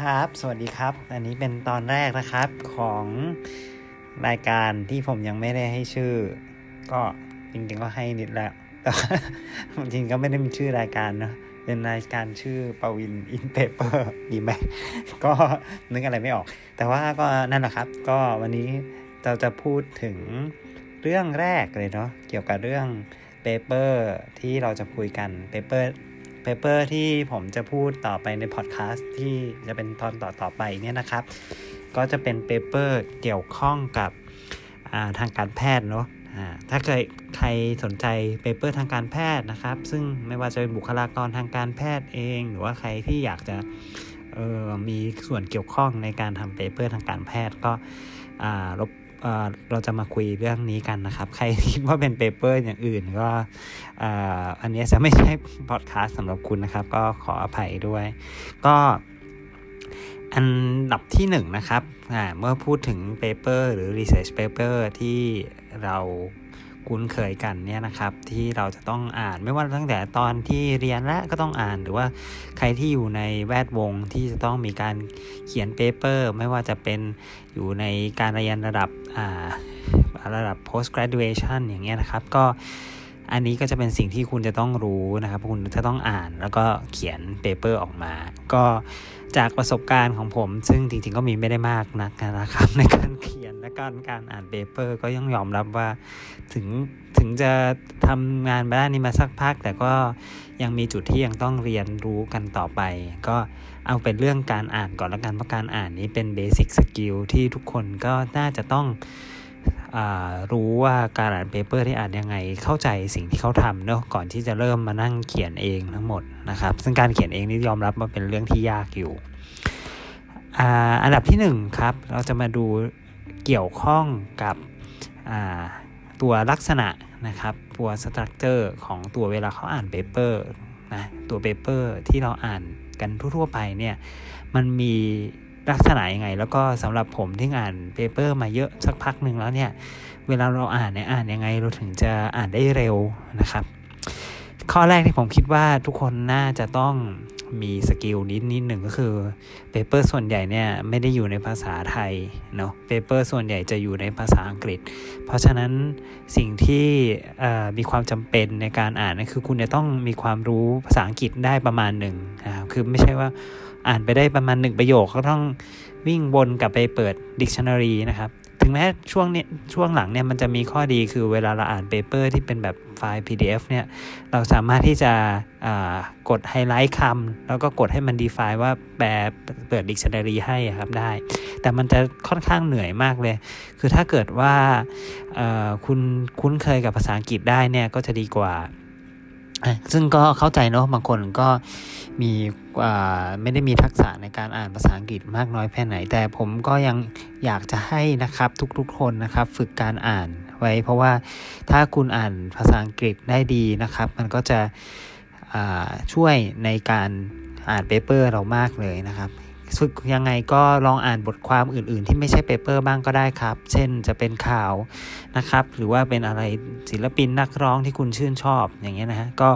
ครับ สวัสดีครับ อันนี้เป็นตอนแรกนะครับของรายการที่ผมยังไม่ได้ให้ชื่อ ก็จริงๆก็ให้นิดแล้ว แต่จริงก็ไม่ได้มีชื่อรายการเนาะ เป็นรายการชื่อปวิน in paper ดีไหม ก็นึกอะไรไม่ออก แต่ว่าก็นั่นแหละครับ ก็วันนี้เราจะพูดถึงเรื่องแรกเลยเนาะ เกี่ยวกับเรื่อง paper ที่เราจะคุยกัน paper paper ที่ผมจะพูดต่อไปในพอดแคสต์ที่จะเป็นตอนต่อต่อไปเนี่ยนะครับ ก็จะเป็น paper เกี่ยวข้องกับทางการแพทย์เนาะถ้าเคยใครสนใจ paper ทางการแพทย์นะครับ ซึ่งไม่ว่าจะเป็นบุคลากรทางการแพทย์เอง หรือว่าใครที่อยากจะมีส่วนเกี่ยวข้องในการทำ paper ทางการแพทย์ก็รบ เราจะมาคุยเรื่องนี้กันนะครับ ใครคิดว่าเป็น paper อย่างอื่นก็อันนี้จะไม่ใช่พอดแคสต์สำหรับคุณนะครับ ก็ขออภัยด้วย ก็อันดับที่1นะครับเมื่อพูดถึง paper หรือ research paper ที่เรา คุ้นเคยกันเนี่ยนะครับ ที่เราจะต้องอ่านไม่ว่าตั้งแต่ตอนที่เรียนและก็ต้องอ่าน หรือว่าใครที่อยู่ในแวดวงที่จะต้องมีการเขียน paper ไม่ว่าจะเป็นอยู่ในการเรียนระดับระดับ post graduation อย่างเงี้ยนะครับ ก็ อันนี้ก็จะเป็นสิ่งที่คุณจะต้องรู้นะครับ คุณจะต้องอ่านแล้วก็เขียน paper ออกมา ก็จากประสบการณ์ของผม ซึ่งจริงๆก็มีไม่ได้มากนักนะครับในการเขียนและการการอ่าน paper ก็ยังยอมรับว่าถึงถึงจะทำงานด้านนี้มาสักพัก แต่ก็ยังมีจุดที่ยังต้องเรียนรู้กันต่อไป ก็เอาเป็นเรื่องการอ่านก่อนแล้วกันเพราะการอ่านนี้เป็น basic skill ที่ทุกคนก็น่าจะต้อง รู้ว่าการอ่าน paper ที่อ่านยังไงเข้าใจสิ่งที่เขาทำเนาะก่อนที่จะเริ่มมานั่งเขียนเองทั้งหมดนะครับ ซึ่งการเขียนเองนี่ยอมรับว่าเป็นเรื่องที่ยากอยู่อันดับที่1ครับเราจะมาดูเกี่ยวข้องกับตัวลักษณะนะครับตัว structure ของตัวเวลาเขาอ่าน paperนะตัว paper ที่เราอ่านกันทั่วๆไปเนี่ยมันมี ลักษณะยังไง แล้วก็สำหรับผมที่อ่าน paper มาเยอะสักพักหนึ่งแล้วเนี่ย เวลาเราอ่านเนี่ยอ่านยังไงเราถึงจะอ่านได้เร็วนะครับ ข้อแรกที่ผมคิดว่าทุกคนน่าจะต้องมี skill นิดนิดหนึ่งก็คือ paper ส่วนใหญ่เนี่ยไม่ได้อยู่ในภาษาไทยเนาะ paper ส่วนใหญ่จะอยู่ในภาษาอังกฤษ เพราะฉะนั้นสิ่งที่มีความจำเป็นในการอ่านนั่นคือคุณจะต้องมีความรู้ภาษาอังกฤษได้ประมาณหนึ่งนะครับคือไม่ใช่ว่าอ่านไปได้ประมาณหนึ่งประโยคก็ต้องวิ่งวนกลับไปเปิด dictionary นะครับ ถึงแม้ช่วงนี้ช่วงหลังเนี่ยมันจะมีข้อดีคือเวลาเราอ่าน paper ที่เป็นแบบไฟล์ PDF เนี่ยเราสามารถที่จะกดไฮไลท์คำแล้วก็กดให้มัน define ว่าแปลเปิด dictionary ให้ครับได้ แต่มันจะค่อนข้างเหนื่อยมากเลย คือถ้าเกิดว่าคุณคุ้นเคยกับภาษาอังกฤษได้เนี่ยก็จะดีกว่า ซึ่งก็เข้าใจเนาะบางคนก็มีไม่ได้มีทักษะในการอ่านภาษาอังกฤษมากน้อยแค่ไหน แต่ผมก็ยังอยากจะให้นะครับทุกๆคนนะครับฝึกการอ่านไว้ เพราะว่าถ้าคุณอ่านภาษาอังกฤษได้ดีนะครับ มันก็จะช่วยในการอ่าน paper เรามากเลยนะครับ ฝึกยังไงก็ลองอ่านบทความอื่น ๆ ที่ไม่ใช่ paper บ้างก็ได้ครับ เช่นจะเป็นข่าวนะครับ หรือว่าเป็นอะไรศิลปินนักร้องที่คุณชื่นชอบอย่างเงี้ยนะฮะก็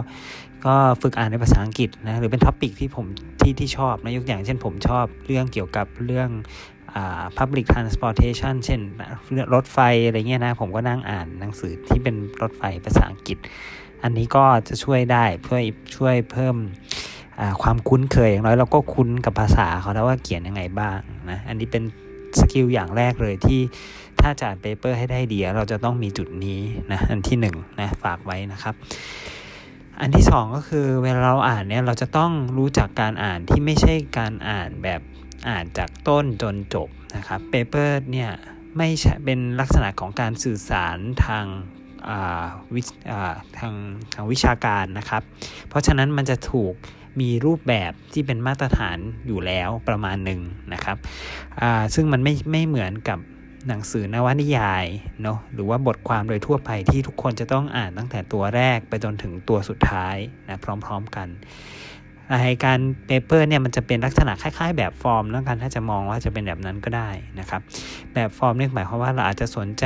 ก็ฝึกอ่านในภาษาอังกฤษนะหรือเป็น topic ที่ผมที่ที่ชอบนะยกอย่างเช่นผมชอบเรื่องเกี่ยวกับเรื่องอ่า public transportation เช่นรถไฟอะไรเงี้ยนะ ผมก็นั่งอ่านหนังสือที่เป็นรถไฟภาษาอังกฤษ อันนี้ก็จะช่วยได้เพื่อช่วยเพิ่ม ความคุ้นเคยอย่างน้อยเราก็คุ้นกับภาษาเขาแล้วว่าเขียนยังไงบ้างนะอันนี้เป็น skill อย่างแรกเลยที่ถ้าจะอ่าน paper ให้ได้ดีเราจะต้องมีจุดนี้นะอันที่1นนะฝากไว้นะครับอันที่ 2 ก็คือเวลาเราอ่านเนี่ยเราจะต้องรู้จักการอ่านที่ไม่ใช่การอ่านแบบอ่านจากต้นจนจบนะครับ paper เนี่ยไม่ใช่เป็นลักษณะของการสื่อสารทางวิทางทางวิชาการนะครับ เพราะฉะนั้นมันจะถูก มีรูปแบบที่เป็นมาตรฐานอยู่แล้วประมาณหนึ่งนะครับซึ่งมันไม่ไม่เหมือนกับหนังสือนวนิยายเนาะหรือว่าบทความโดยทั่วไปที่ทุกคนจะต้องอ่านตั้งแต่ตัวแรกไปจนถึงตัวสุดท้ายนะพร้อมๆกันรายการ paper เนี่ยมันจะเป็นลักษณะคล้ายๆ แบบฟอร์มแล้วกันถ้าจะมองว่าจะเป็นแบบนั้นก็ได้นะครับ แบบฟอร์มนี่หมายความว่าเราอาจจะสนใจ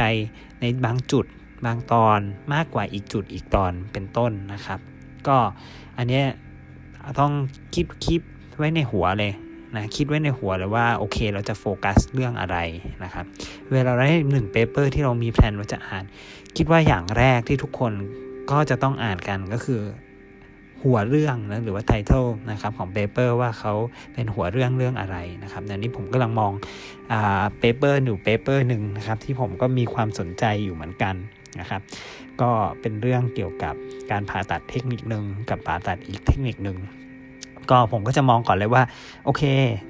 ในบางจุดบางตอนมากกว่าอีกจุดอีกตอนเป็นต้นนะครับ ก็อันนี้ ต้องคิดคิดไว้ในหัวเลยนะคิดไว้ในหัวเลยว่าโอเคเราจะโฟกัสเรื่องอะไรนะครับ เวลาเราได้หนึ่ง paper ที่เรามี plan ว่าจะอ่าน คิดว่าอย่างแรกที่ทุกคนก็จะต้องอ่านกันก็คือหัวเรื่องนะหรือว่า title นะครับของ paper ว่าเขาเป็นหัวเรื่องเรื่องอะไรนะครับในนี้ผมกำลังมอง paper หนึ่ง paper หนึ่งนะครับที่ผมก็มีความสนใจอยู่เหมือนกันนะครับ ก็เป็นเรื่องเกี่ยวกับการผ่าตัดเทคนิคหนึ่งกับผ่าตัดอีกเทคนิคหนึ่ง ก็ผมก็จะมองก่อนเลยว่า โอเค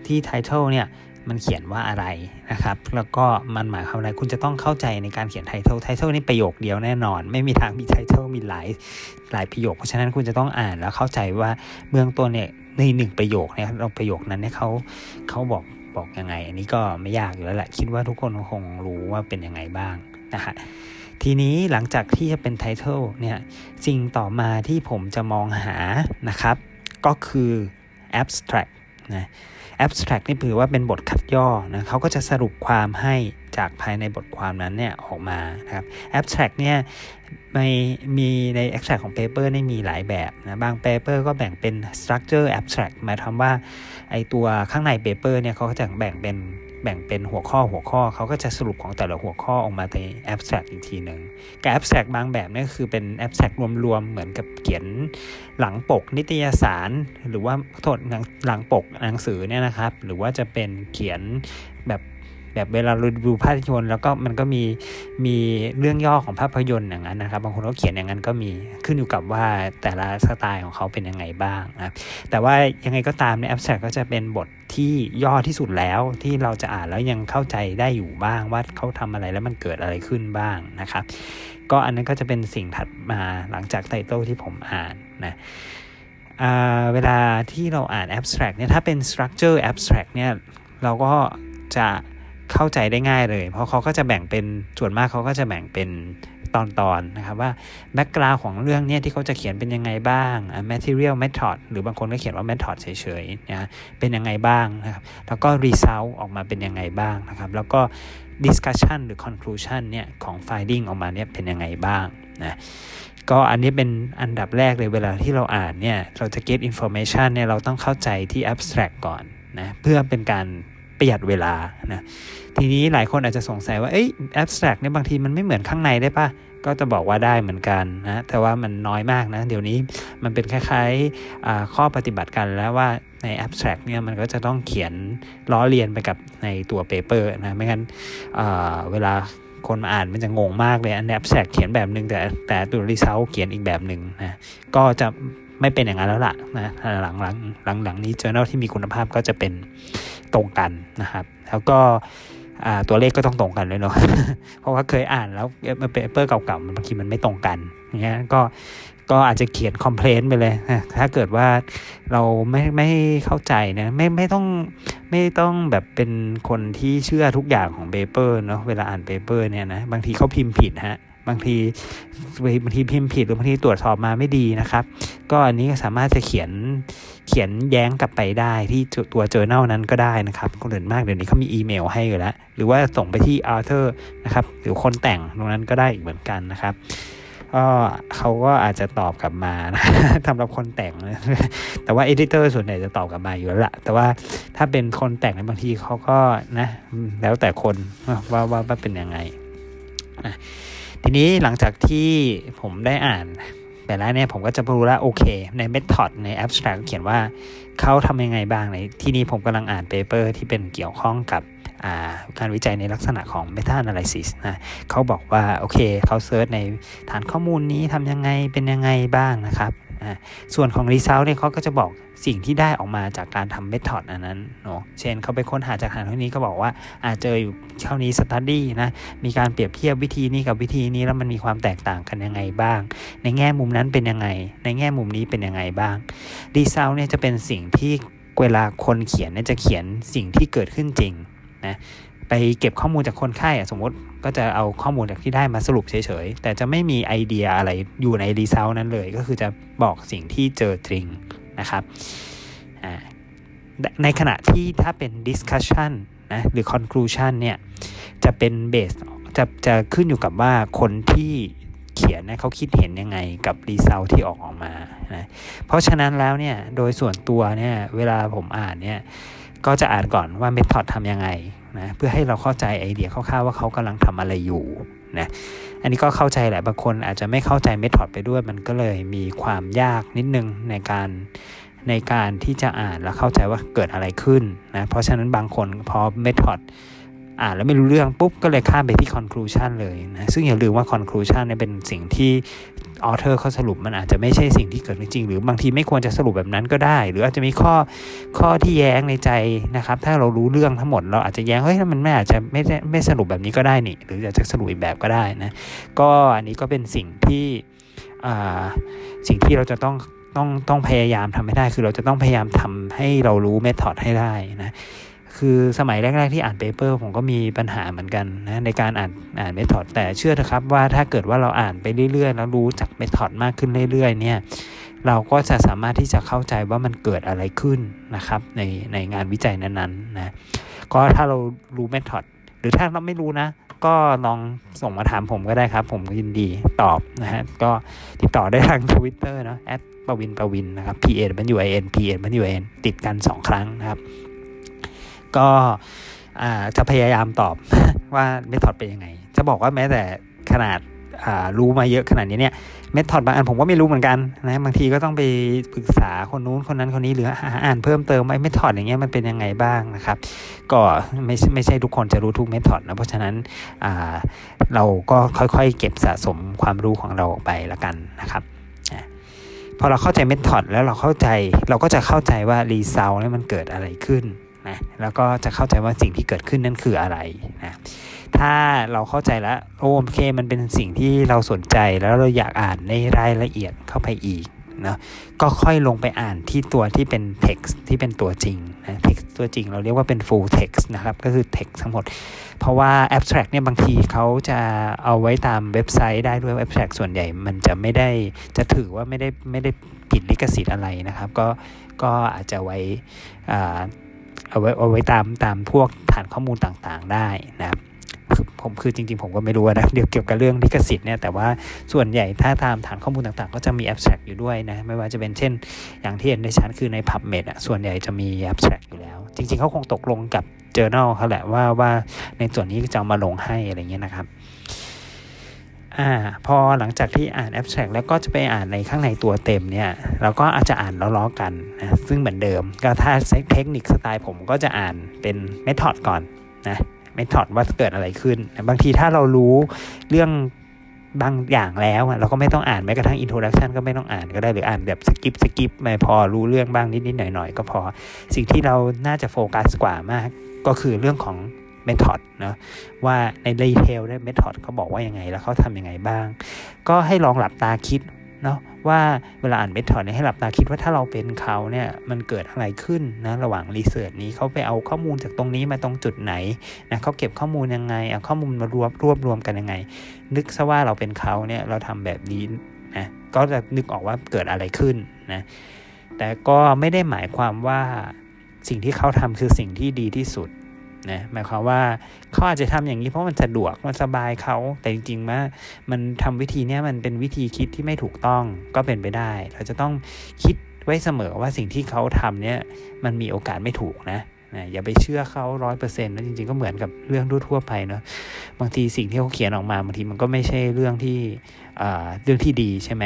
ที่ title เนี่ยมันเขียนว่าอะไรนะครับ แล้วก็มันหมายความอะไร คุณจะต้องเข้าใจในการเขียน title title นี่ประโยคเดียวแน่นอน ไม่มีทางมี title มีหลายหลายประโยค เพราะฉะนั้นคุณจะต้องอ่านแล้วเข้าใจว่าเบื้องต้นเนี่ยในหนึ่งประโยคเนี่ยเราประโยคนั้นเนี่ยเขาเขาบอกบอกยังไง อันนี้ก็ไม่ยากอยู่แล้วแหละ คิดว่าทุกคนคงรู้ว่าเป็นยังไงบ้างนะฮะทีนี้หลังจากที่จะเป็นไททอลเนี่ยสิ่งต่อมาที่ผมจะมองหานะครับ ก็คือ abstract นะ abstract นี่ถือว่าเป็นบทคัดย่อนะเขาก็จะสรุปความให้จากภายในบทความนั้นเนี่ยออกมานะครับ abstract เนี่ยม,มีใน abstract ของ paper นี่มีหลายแบบนะบาง paper ก็แบ่งเป็น structure abstract หมายความว่าไอตัวข้างใน paper เนี่ยเขาก็จะแบ่งเป็น แบ่งเป็นหัวข้อหัวข้อเขาก็จะสรุปของแต่ละหัวข้อออกมาใน abstract อีกทีหนึ่งกับ abstract บางแบบนี่คือเป็น abstract รวมๆเหมือนกับเขียนหลังปกนิตยสาร หรือว่าโทษหลังปกหนังสือเนี่ยนะครับ หรือว่าจะเป็นเขียนแบบแบบเวลาเราดูภาพยนตร์แล้วก็มันก็มีมีเรื่องย่อของภาพยนตร์อย่างนั้นนะครับ บางคนก็เขียนอย่างนั้นก็มีขึ้นอยู่กับว่าแต่ละสไตล์ของเขาเป็นยังไงบ้างนะแต่ว่ายังไงก็ตามในแอปแ c t ก็จะเป็นบท ที่ย่อที่สุดแล้วที่เราจะอ่านแล้วยังเข้าใจได้อยู่บ้างว่าเขาทำอะไรแล้วมันเกิดอะไรขึ้นบ้างนะครับ ก็อันนั้นก็จะเป็นสิ่งถัดมาหลังจากไตเติลที่ผมอ่านนะเวลาที่เราอ่าน abstract เนี่ยถ้าเป็น structure abstract เนี่ยเราก็จะเข้าใจได้ง่ายเลย เพราะเขาก็จะแบ่งเป็นส่วนมากเขาก็จะแบ่งเป็น ตอนๆนนะครับว่าแบ็กกราวของเรื่องเนี้ที่เขาจะเขียนเป็นยังไงบ้าง material method หรือบางคนก็เขียนว่า method เฉยๆนะเป็นยังไงบ้างนะครับแล้วก็ result ออกมาเป็นยังไงบ้างนะครับแล้วก็ discussion หรือ conclusion เนี่ยของ finding ออกมาเนี่ยเป็นยังไงบ้างนะก็อันนี้เป็นอันดับแรกเลยเวลาที่เราอ่านเนี่ยเราจะ get information เนี่ยเราต้องเข้าใจที่ abstract ก่อนนะเพื่อเป็นการประหยัดเวลานะ ทีนี้หลายคนอาจจะสงสัยว่าเอ้ย abstract เนี่ยบางทีมันไม่เหมือนข้างในได้ปะก็จะบอกว่าได้เหมือนกันนะแต่ว่ามันน้อยมากนะ เดี๋ยวนี้มันเป็นคล้ายๆข้อปฏิบัติกันแล้วว่าใน abstract เนี่ยมันก็จะต้องเขียนล้อเลียนไปกับในตัว paper นะไม่งั้นเวลาคนมาอ่านมันจะงงมากเลยอัน abstract เขียนแบบหนึ่งแต่แต่ตัว result เขียนอีกแบบหนึ่งนะก็จะไม่เป็นอย่างนั้นแล้วล่ะนะหลังหลังหลังหลังนี้ journal ที่มีคุณภาพก็จะเป็นตรงกันนะครับ แล้วก็ ตัวเลขก็ต้องตรงกันเลยเนาะ เพราะว่าเคยอ่านแล้วเปเปอร์เก่าๆมันบางทีมันไม่ตรงกันอย่างเงี้ยก็ก็อาจจะเขียนคอมเพลนไปเลยถ้าเกิดว่าเราไม่ไม่เข้าใจนะไม่ไม่ต้องไม่ต้องแบบเป็นคนที่เชื่อทุกอย่างของ paper เนาะเวลาอ่าน paper เนี่ยนะบางทีเขาพิมพ์ผิดฮะ บางทีบางทีพิมพ์ผิดหรือบางทีตรวจสอบมาไม่ดีนะครับ ก็อันนี้ก็สามารถจะเขียนเขียนแย้งกลับไปได้ที่ตัวเจอเน่านั้นก็ได้นะครับคนอื่นมากเดี๋ยวนี้เขามีอีเมลให้อยู่แล้ว หรือว่าส่งไปที่ author นะครับหรือคนแต่งตรงนั้นก็ได้อีกเหมือนกันนะครับก็เขาก็อาจจะตอบกลับมานะสำหรับคนแต่ง แต่ว่า editor ส่วนใหญ่จะตอบกลับมาอยู่แล้วละแต่ว่าถ้าเป็นคนแต่งในบางทีเขาก็นะ แล้วแต่คนว่าว่าเป็นยังไง ทีนี้หลังจากที่ผมได้อ่านไปแล้วเนี่ยผมก็จะรู้แล้วโอเค ใน method ใน abstract เขียนว่าเขาทำยังไงบ้างในที่นี้ผมกำลังอ่าน paper ที่เป็นเกี่ยวข้องกับการวิจัยในลักษณะของ meta analysis นะเขาบอกว่า โอเคเขาเซิร์ชในฐานข้อมูลนี้ทำยังไงเป็นยังไงบ้างนะครับ ส่วนของ result เนี่ยเขาก็จะบอกสิ่งที่ได้ออกมาจากการทำ method อันนั้นเนาะเช่นเขาไปค้นหาจากฐานเท่านี้ก็บอกว่าอาจเจออยู่เท่านี้ study นะมีการเปรียบเทียบวิธีนี้กับวิธีนี้แล้วมันมีความแตกต่างกันยังไงบ้าง ในแง่มุมนั้นเป็นยังไง ในแง่มุมนี้เป็นยังไงบ้าง result เนี่ยจะเป็นสิ่งที่เวลาคนเขียนเนี่ยจะเขียนสิ่งที่เกิดขึ้นจริงนะ ไปเก็บข้อมูลจากคนไข้สมมติก็จะเอาข้อมูลจากที่ได้มาสรุปเฉยๆ แต่จะไม่มีไอเดียอะไรอยู่ใน result นั้นเลย ก็คือจะบอกสิ่งที่เจอจริงนะครับในขณะที่ถ้าเป็น discussion นะหรือ conclusion เนี่ยจะเป็น base จะจะขึ้นอยู่กับว่าคนที่เขียนนะเขาคิดเห็นยังไงกับ result ที่ออกออกมานะเพราะฉะนั้นแล้วเนี่ยโดยส่วนตัวเนี่ยเวลาผมอ่านเนี่ยก็จะอ่านก่อนว่าเมธอดทำยังไง นะเพื่อให้เราเข้าใจไอเดียคร่าวๆว่าเขากำลังทำอะไรอยู่นะอันนี้ก็เข้าใจแหละบางคนอาจจะไม่เข้าใจเมธอดไปด้วย มันก็เลยมีความยากนิดนึงในการในการที่จะอ่านและเข้าใจว่าเกิดอะไรขึ้นนะเพราะฉะนั้นบางคนพอเมธอด อ่านแล้วไม่รู้เรื่องปุ๊บก็เลยข้ามไปที่ conclusion เลยนะซึ่งอย่าลืมว่า conclusion เนี่ยเป็นสิ่งที่ออเทอร์เขาสรุปมันอาจจะไม่ใช่สิ่งที่เกิดจริง หรือบางทีไม่ควรจะสรุปแบบนั้นก็ได้ หรืออาจจะมีข้อข้อที่แย้งในใจนะครับ ถ้าเรารู้เรื่องทั้งหมด เราอาจจะแย้งเฮ้ยมันไม่อาจจะไม่ไม่สรุปแบบนี้ก็ได้นี่ หรืออาจจะสรุปอีกแบบก็ได้นะก็อันนี้ก็เป็นสิ่งที่สิ่งที่เราจะต้องต้องต้องพยายามทำให้ได้ คือเราจะต้องพยายามทำให้เรารู้เมธอดให้ได้นะ คือสมัยแรก ๆ ที่อ่านเปเปอร์ผมก็มีปัญหาเหมือนกันนะในการอ่านอ่านเมธอดแต่เชื่อเถอะครับว่าถ้าเกิดว่าเราอ่านไปเรื่อยๆ แล้วรู้จักเมธอดมากขึ้นเรื่อยๆ เนี่ยเราก็จะสามารถที่จะเข้าใจว่ามันเกิดอะไรขึ้นนะครับในในงานวิจัยนั้นๆนะก็ถ้าเรารู้เมธอดหรือถ้าเราไม่รู้นะก็ลองส่งมาถามผมก็ได้ครับ ผมยินดีตอบนะฮะก็ติดต่อได้ทางทวิตเตอร์นะแอดปวินปวินนะครับ P A W I N P A W I N ติดกัน 2 ครั้งนะครับ ก็จะพยายามตอบว่าเมธอดเป็นยังไง จะบอกว่าแม้แต่ขนาดรู้มาเยอะขนาดนี้เนี่ยเมธอดบางอันผมก็ไม่รู้เหมือนกันนะบางทีก็ต้องไปปรึกษาคนนู้นคนนั้นคนนี้หรืออ่านเพิ่มเติมไอ้เมธอดอย่างเงี้ยมันเป็นยังไงบ้างนะครับ ก็ไม่ไม่ใช่ทุกคนจะรู้ทุกเมธอดนะเพราะฉะนั้นเราก็ค่อยๆ เก็บสะสมความรู้ของเราออกไปละกันนะครับพอเราเข้าใจเมธอดแล้วเราเข้าใจเราก็จะเข้าใจว่ารีเซลเนี่ยมันเกิดอะไรขึ้น นะแล้วก็จะเข้าใจว่าสิ่งที่เกิดขึ้นนั่นคืออะไรนะถ้าเราเข้าใจแล้วโอเคมันเป็นสิ่งที่เราสนใจแล้วเราอยากอ่านในรายละเอียดเข้าไปอีกนะก็ค่อยลงไปอ่านที่ตัวที่เป็น text ที่เป็นตัวจริงนะ text ตัวจริงเราเรียกว่าเป็น full text นะครับ ก็คือ text ทั้งหมด เพราะว่า abstract เนี่ยบางทีเขาจะเอาไว้ตามเว็บไซต์ได้ด้วย abstract ส่วนใหญ่มันจะไม่ได้จะถือว่าไม่ได้ไม่ได้ผิดลิขสิทธิ์อะไรนะครับ ก็ก็อาจจะไว้ เอาไว้เอาไว้ตามตามพวกฐานข้อมูลต่างๆได้นะครับผมคือจริงๆ ผมก็ไม่รู้นะเดี๋ยวเกี่ยวกับเรื่องลิขสิทธิ์เนี่ยแต่ว่าส่วนใหญ่ถ้าตามฐานข้อมูลต่างๆ ก็จะมี abstract อยู่ด้วยนะไม่ว่าจะเป็นเช่น อย่างที่เห็นในชั้นคือใน PubMed อะส่วนใหญ่จะมี abstract อยู่แล้ว จริงๆเขาคงตกลงกับ journal เขาแหละว่าว่าในส่วนนี้จะมาลงให้อะไรเงี้ยนะครับ อ่าพอหลังจากที่อ่าน abstract แล้วก็จะไปอ่านในข้างในตัวเต็มเนี่ยเราก็อาจจะอ่านล้อๆกันนะซึ่งเหมือนเดิม ก็ถ้าเทคนิคสไตล์ผมก็จะอ่านเป็น method ก่อนนะ method ว่าเกิดอะไรขึ้นบางทีถ้าเรารู้เรื่องบางอย่างแล้วเราก็ไม่ต้องอ่านแม้กระทั่ง introduction ก็ไม่ต้องอ่านก็ได้หรืออ่านแบบ skip skip ให้พอรู้เรื่องบ้างนิดๆหน่อยๆก็พอ สิ่งที่เราน่าจะโฟกัสกว่ามาก ก็คือเรื่องของ method นะว่าใน detail ใน method เขาบอกว่ายังไง แล้วเขาทำยังไงบ้าง ก็ให้ลองหลับตาคิดเนาะว่าเวลาอ่านเมธอดเนี่ยให้หลับตาคิดว่าถ้าเราเป็นเขาเนี่ยมันเกิดอะไรขึ้นนะระหว่างรีเสิร์ชนี้เขาไปเอาข้อมูลจากตรงนี้มาตรงจุดไหนนะเขาเก็บข้อมูลยังไงเอาข้อมูลมารวบรวบรวมกันยังไง นึกซะว่าเราเป็นเขาเนี่ยเราทำแบบนี้นะก็จะนึกออกว่าเกิดอะไรขึ้นนะแต่ก็ไม่ได้หมายความว่าสิ่งที่เขาทำคือสิ่งที่ดีที่สุด นะหมายความว่าเขาอาจจะทำอย่างนี้เพราะมันสะดวกมันสบายเขาแต่จริงๆว่ามันทำวิธีนี้มันเป็นวิธีคิดที่ไม่ถูกต้องก็เป็นไปได้ เราจะต้องคิดไว้เสมอว่าสิ่งที่เขาทำเนี่ยมันมีโอกาสไม่ถูกนะนะอย่าไปเชื่อเขาร้อยเปอร์เซ็นต์นะจริงๆก็เหมือนกับเรื่องทั่วๆไปเนาะบางทีสิ่งที่เขาเขียนออกมาบางทีมันก็ไม่ใช่เรื่องที่ เรื่องที่ดีใช่ไหม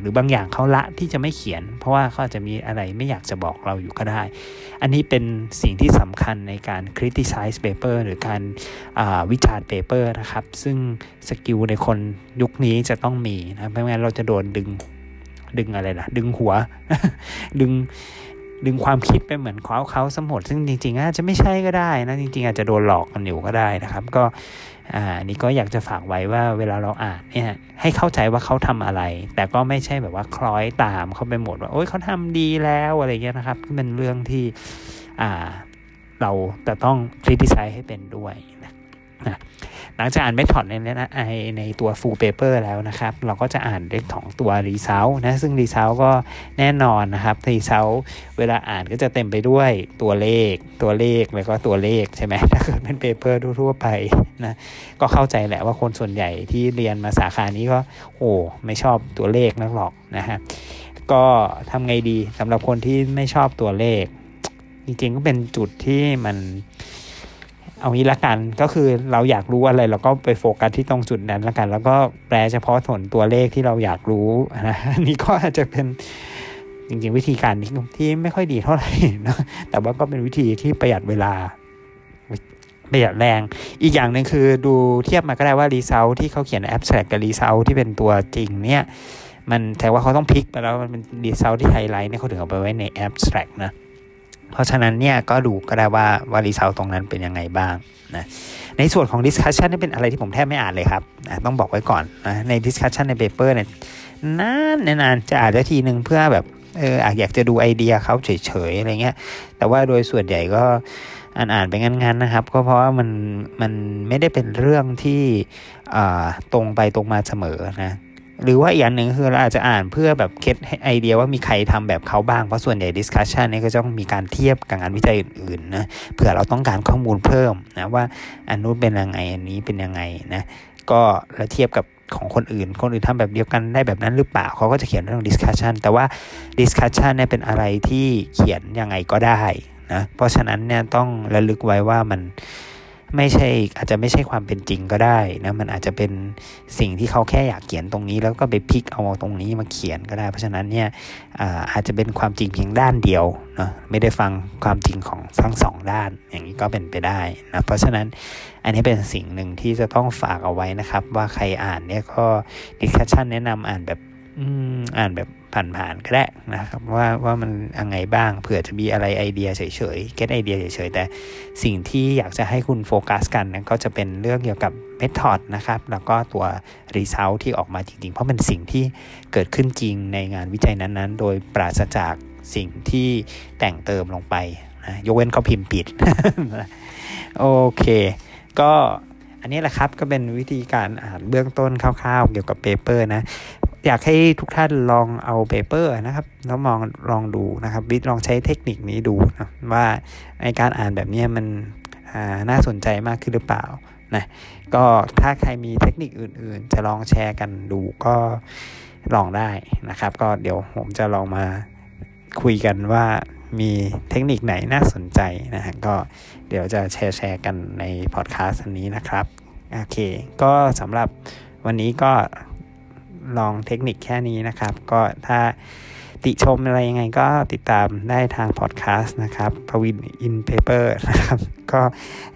หรือบางอย่างเขาละที่จะไม่เขียน เพราะว่าเขาจะมีอะไรไม่อยากจะบอกเราอยู่ก็ได้ อันนี้เป็นสิ่งที่สำคัญในการ criticize paper หรือการวิจารณ์ paper นะครับ ซึ่งสกิลในคนยุคนี้จะต้องมีนะไม่งั้นเราจะโดนดึงดึงอะไรล่ะ ดึงหัว ดึงดึงความคิดไปเหมือนเขาเขาสมหมดซึ่งจริงๆอาจจะไม่ใช่ก็ได้นะจริงๆ อาจจะโดนหลอกกันอยู่ก็ได้นะครับ ก็ อ่านี่ก็อยากจะฝากไว้ว่าเวลาเราอ่านเนี่ยให้เข้าใจว่าเขาทำอะไร แต่ก็ไม่ใช่แบบว่าคล้อยตามเขาไปหมดว่าโอ้ยเขาทำดีแล้วอะไรเงี้ยนะครับเป็นเรื่องที่อ่าเราจะต้อง criticize ให้เป็นด้วยนะ หลังจากอ่าน method ในในในตัว full paper แล้วนะครับ เราก็จะอ่านเรื่องของตัว result นะ ซึ่ง result ก็แน่นอนนะครับ result เวลาอ่านก็จะเต็มไปด้วยตัวเลข ตัวเลขแล้วก็ตัวเลขใช่ไหมถ้าเกิดเป็น paper ทั่วไปนะก็เข้าใจแหละว่าคนส่วนใหญ่ที่เรียนมาสาขานี้ก็โอ้ไม่ชอบตัวเลขนักหรอกนะฮะก็ทำไงดีสำหรับคนที่ไม่ชอบตัวเลข จริงๆก็เป็นจุดที่มัน เอางี้ละกันก็คือเราอยากรู้อะไรเราก็ไปโฟกัสที่ตรงจุดนั้นละกัน แล้วก็แปลเฉพาะส่วนตัวเลขที่เราอยากรู้นะนี่ก็อาจจะเป็นจริงๆวิธีการที่ที่ไม่ค่อยดีเท่าไหร่นะแต่ว่าก็เป็นวิธีที่ประหยัดเวลาประหยัดแรง อีกอย่างหนึ่งคือดูเทียบมาก็ได้ว่า result ที่เขาเขียน abstract กับ result ที่เป็นตัวจริงเนี่ยมันแต่ว่าเขาต้องพลิกไปแล้วมันเป็น result ที่ไฮไลท์เนี่ยเขาถึงเอาไปไว้ใน abstract นะ เพราะฉะนั้นเนี่ยก็ดูก็ได้ว่าว่า result ตรงนั้นเป็นยังไงบ้างนะในส่วนของ discussion นี่เป็นอะไรที่ผมแทบไม่อ่านเลยครับนะต้องบอกไว้ก่อนนะใน discussion ใน paper เนี่ยนานนานจะอ่านได้ทีหนึ่งเพื่อแบบเอออยากจะดูไอเดียเขาเฉยๆอะไรเงี้ย แต่ว่าโดยส่วนใหญ่ก็อ่านอ่านไปงั้นๆนะครับ ก็เพราะว่ามันมันไม่ได้เป็นเรื่องที่ตรงไปตรงมาเสมอนะ หรือว่าอีกอย่างหนึ่งคือเราอาจจะอ่านเพื่อแบบ get ไอเดียว่ามีใครทำแบบเขาบ้าง เพราะส่วนใหญ่ discussion นี่ก็จะต้องมีการเทียบกับงานวิจัยอื่นๆนะเผื่อเราต้องการข้อมูลเพิ่มนะว่าอันนู้นเป็นยังไงอันนี้เป็นยังไงนะก็เราเทียบกับของคนอื่น คนอื่นทำแบบเดียวกันได้แบบนั้นหรือเปล่าเขาก็จะเขียนเรื่อง discussion แต่ว่า discussion เนี่ยเป็นอะไรที่เขียนยังไงก็ได้นะเพราะฉะนั้นเนี่ยต้องระลึกไว้ว่ามัน ไม่ใช่อาจจะไม่ใช่ความเป็นจริงก็ได้นะมันอาจจะเป็นสิ่งที่เขาแค่อยากเขียนตรงนี้ แล้วก็ไปพลิกเอาตรงนี้มาเขียนก็ได้ เพราะฉะนั้นเนี่ยอาจจะเป็นความจริงเพียงด้านเดียวเนาะไม่ได้ฟังความจริงของทั้งสองด้าน อย่างนี้ก็เป็นไปได้นะเพราะฉะนั้นอันนี้เป็นสิ่งหนึ่งที่จะต้องฝากเอาไว้นะครับ ว่าใครอ่านเนี่ยก็ discussion แนะนำอ่านแบบอ่านแบบ ผ่านๆก็ได้นะครับว่าว่ามันยังไงบ้างเผื่อจะมีอะไรไอเดียเฉยๆ get ไอเดียเฉยๆแต่สิ่งที่อยากจะให้คุณโฟกัสกันนะก็จะเป็นเรื่องเกี่ยวกับ method นะครับแล้วก็ตัว result ที่ออกมาจริงๆ เพราะเป็นสิ่งที่เกิดขึ้นจริงในงานวิจัยนั้นๆ โดยปราศจากสิ่งที่แต่งเติมลงไปนะยกเว้นเขาพิมพ์ผิดโอเค ก็อันนี้แหละครับก็เป็นวิธีการอ่านเบื้องต้นคร่าวๆ เกี่ยวกับ paper นะ อยากให้ทุกท่านลองเอา paper นะครับ แล้วมองลองดูนะครับ วิทลองใช้เทคนิคนี้ดูนะว่าในการอ่านแบบนี้มันน่าสนใจมากขึ้นหรือเปล่านะก็ถ้าใครมีเทคนิคอื่นๆ จะลองแชร์กันดูก็ลองได้นะครับ ก็เดี๋ยวผมจะลองมาคุยกันว่ามีเทคนิคไหนน่าสนใจนะฮะก็เดี๋ยวจะแชร์แชร์กันในพอดแคสต์อันนี้นะครับ โอเค ก็สำหรับวันนี้ก็ ลองเทคนิคแค่นี้นะครับ ก็ถ้าติชมอะไรยังไงก็ติดตามได้ทางพอดแคสต์นะครับปวินอินเพเปอร์นะครับ ก็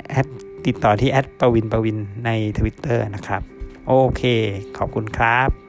แอดติดต่อที่แอดปวินปวินใน Twitter นะครับ โอเค ขอบคุณครับ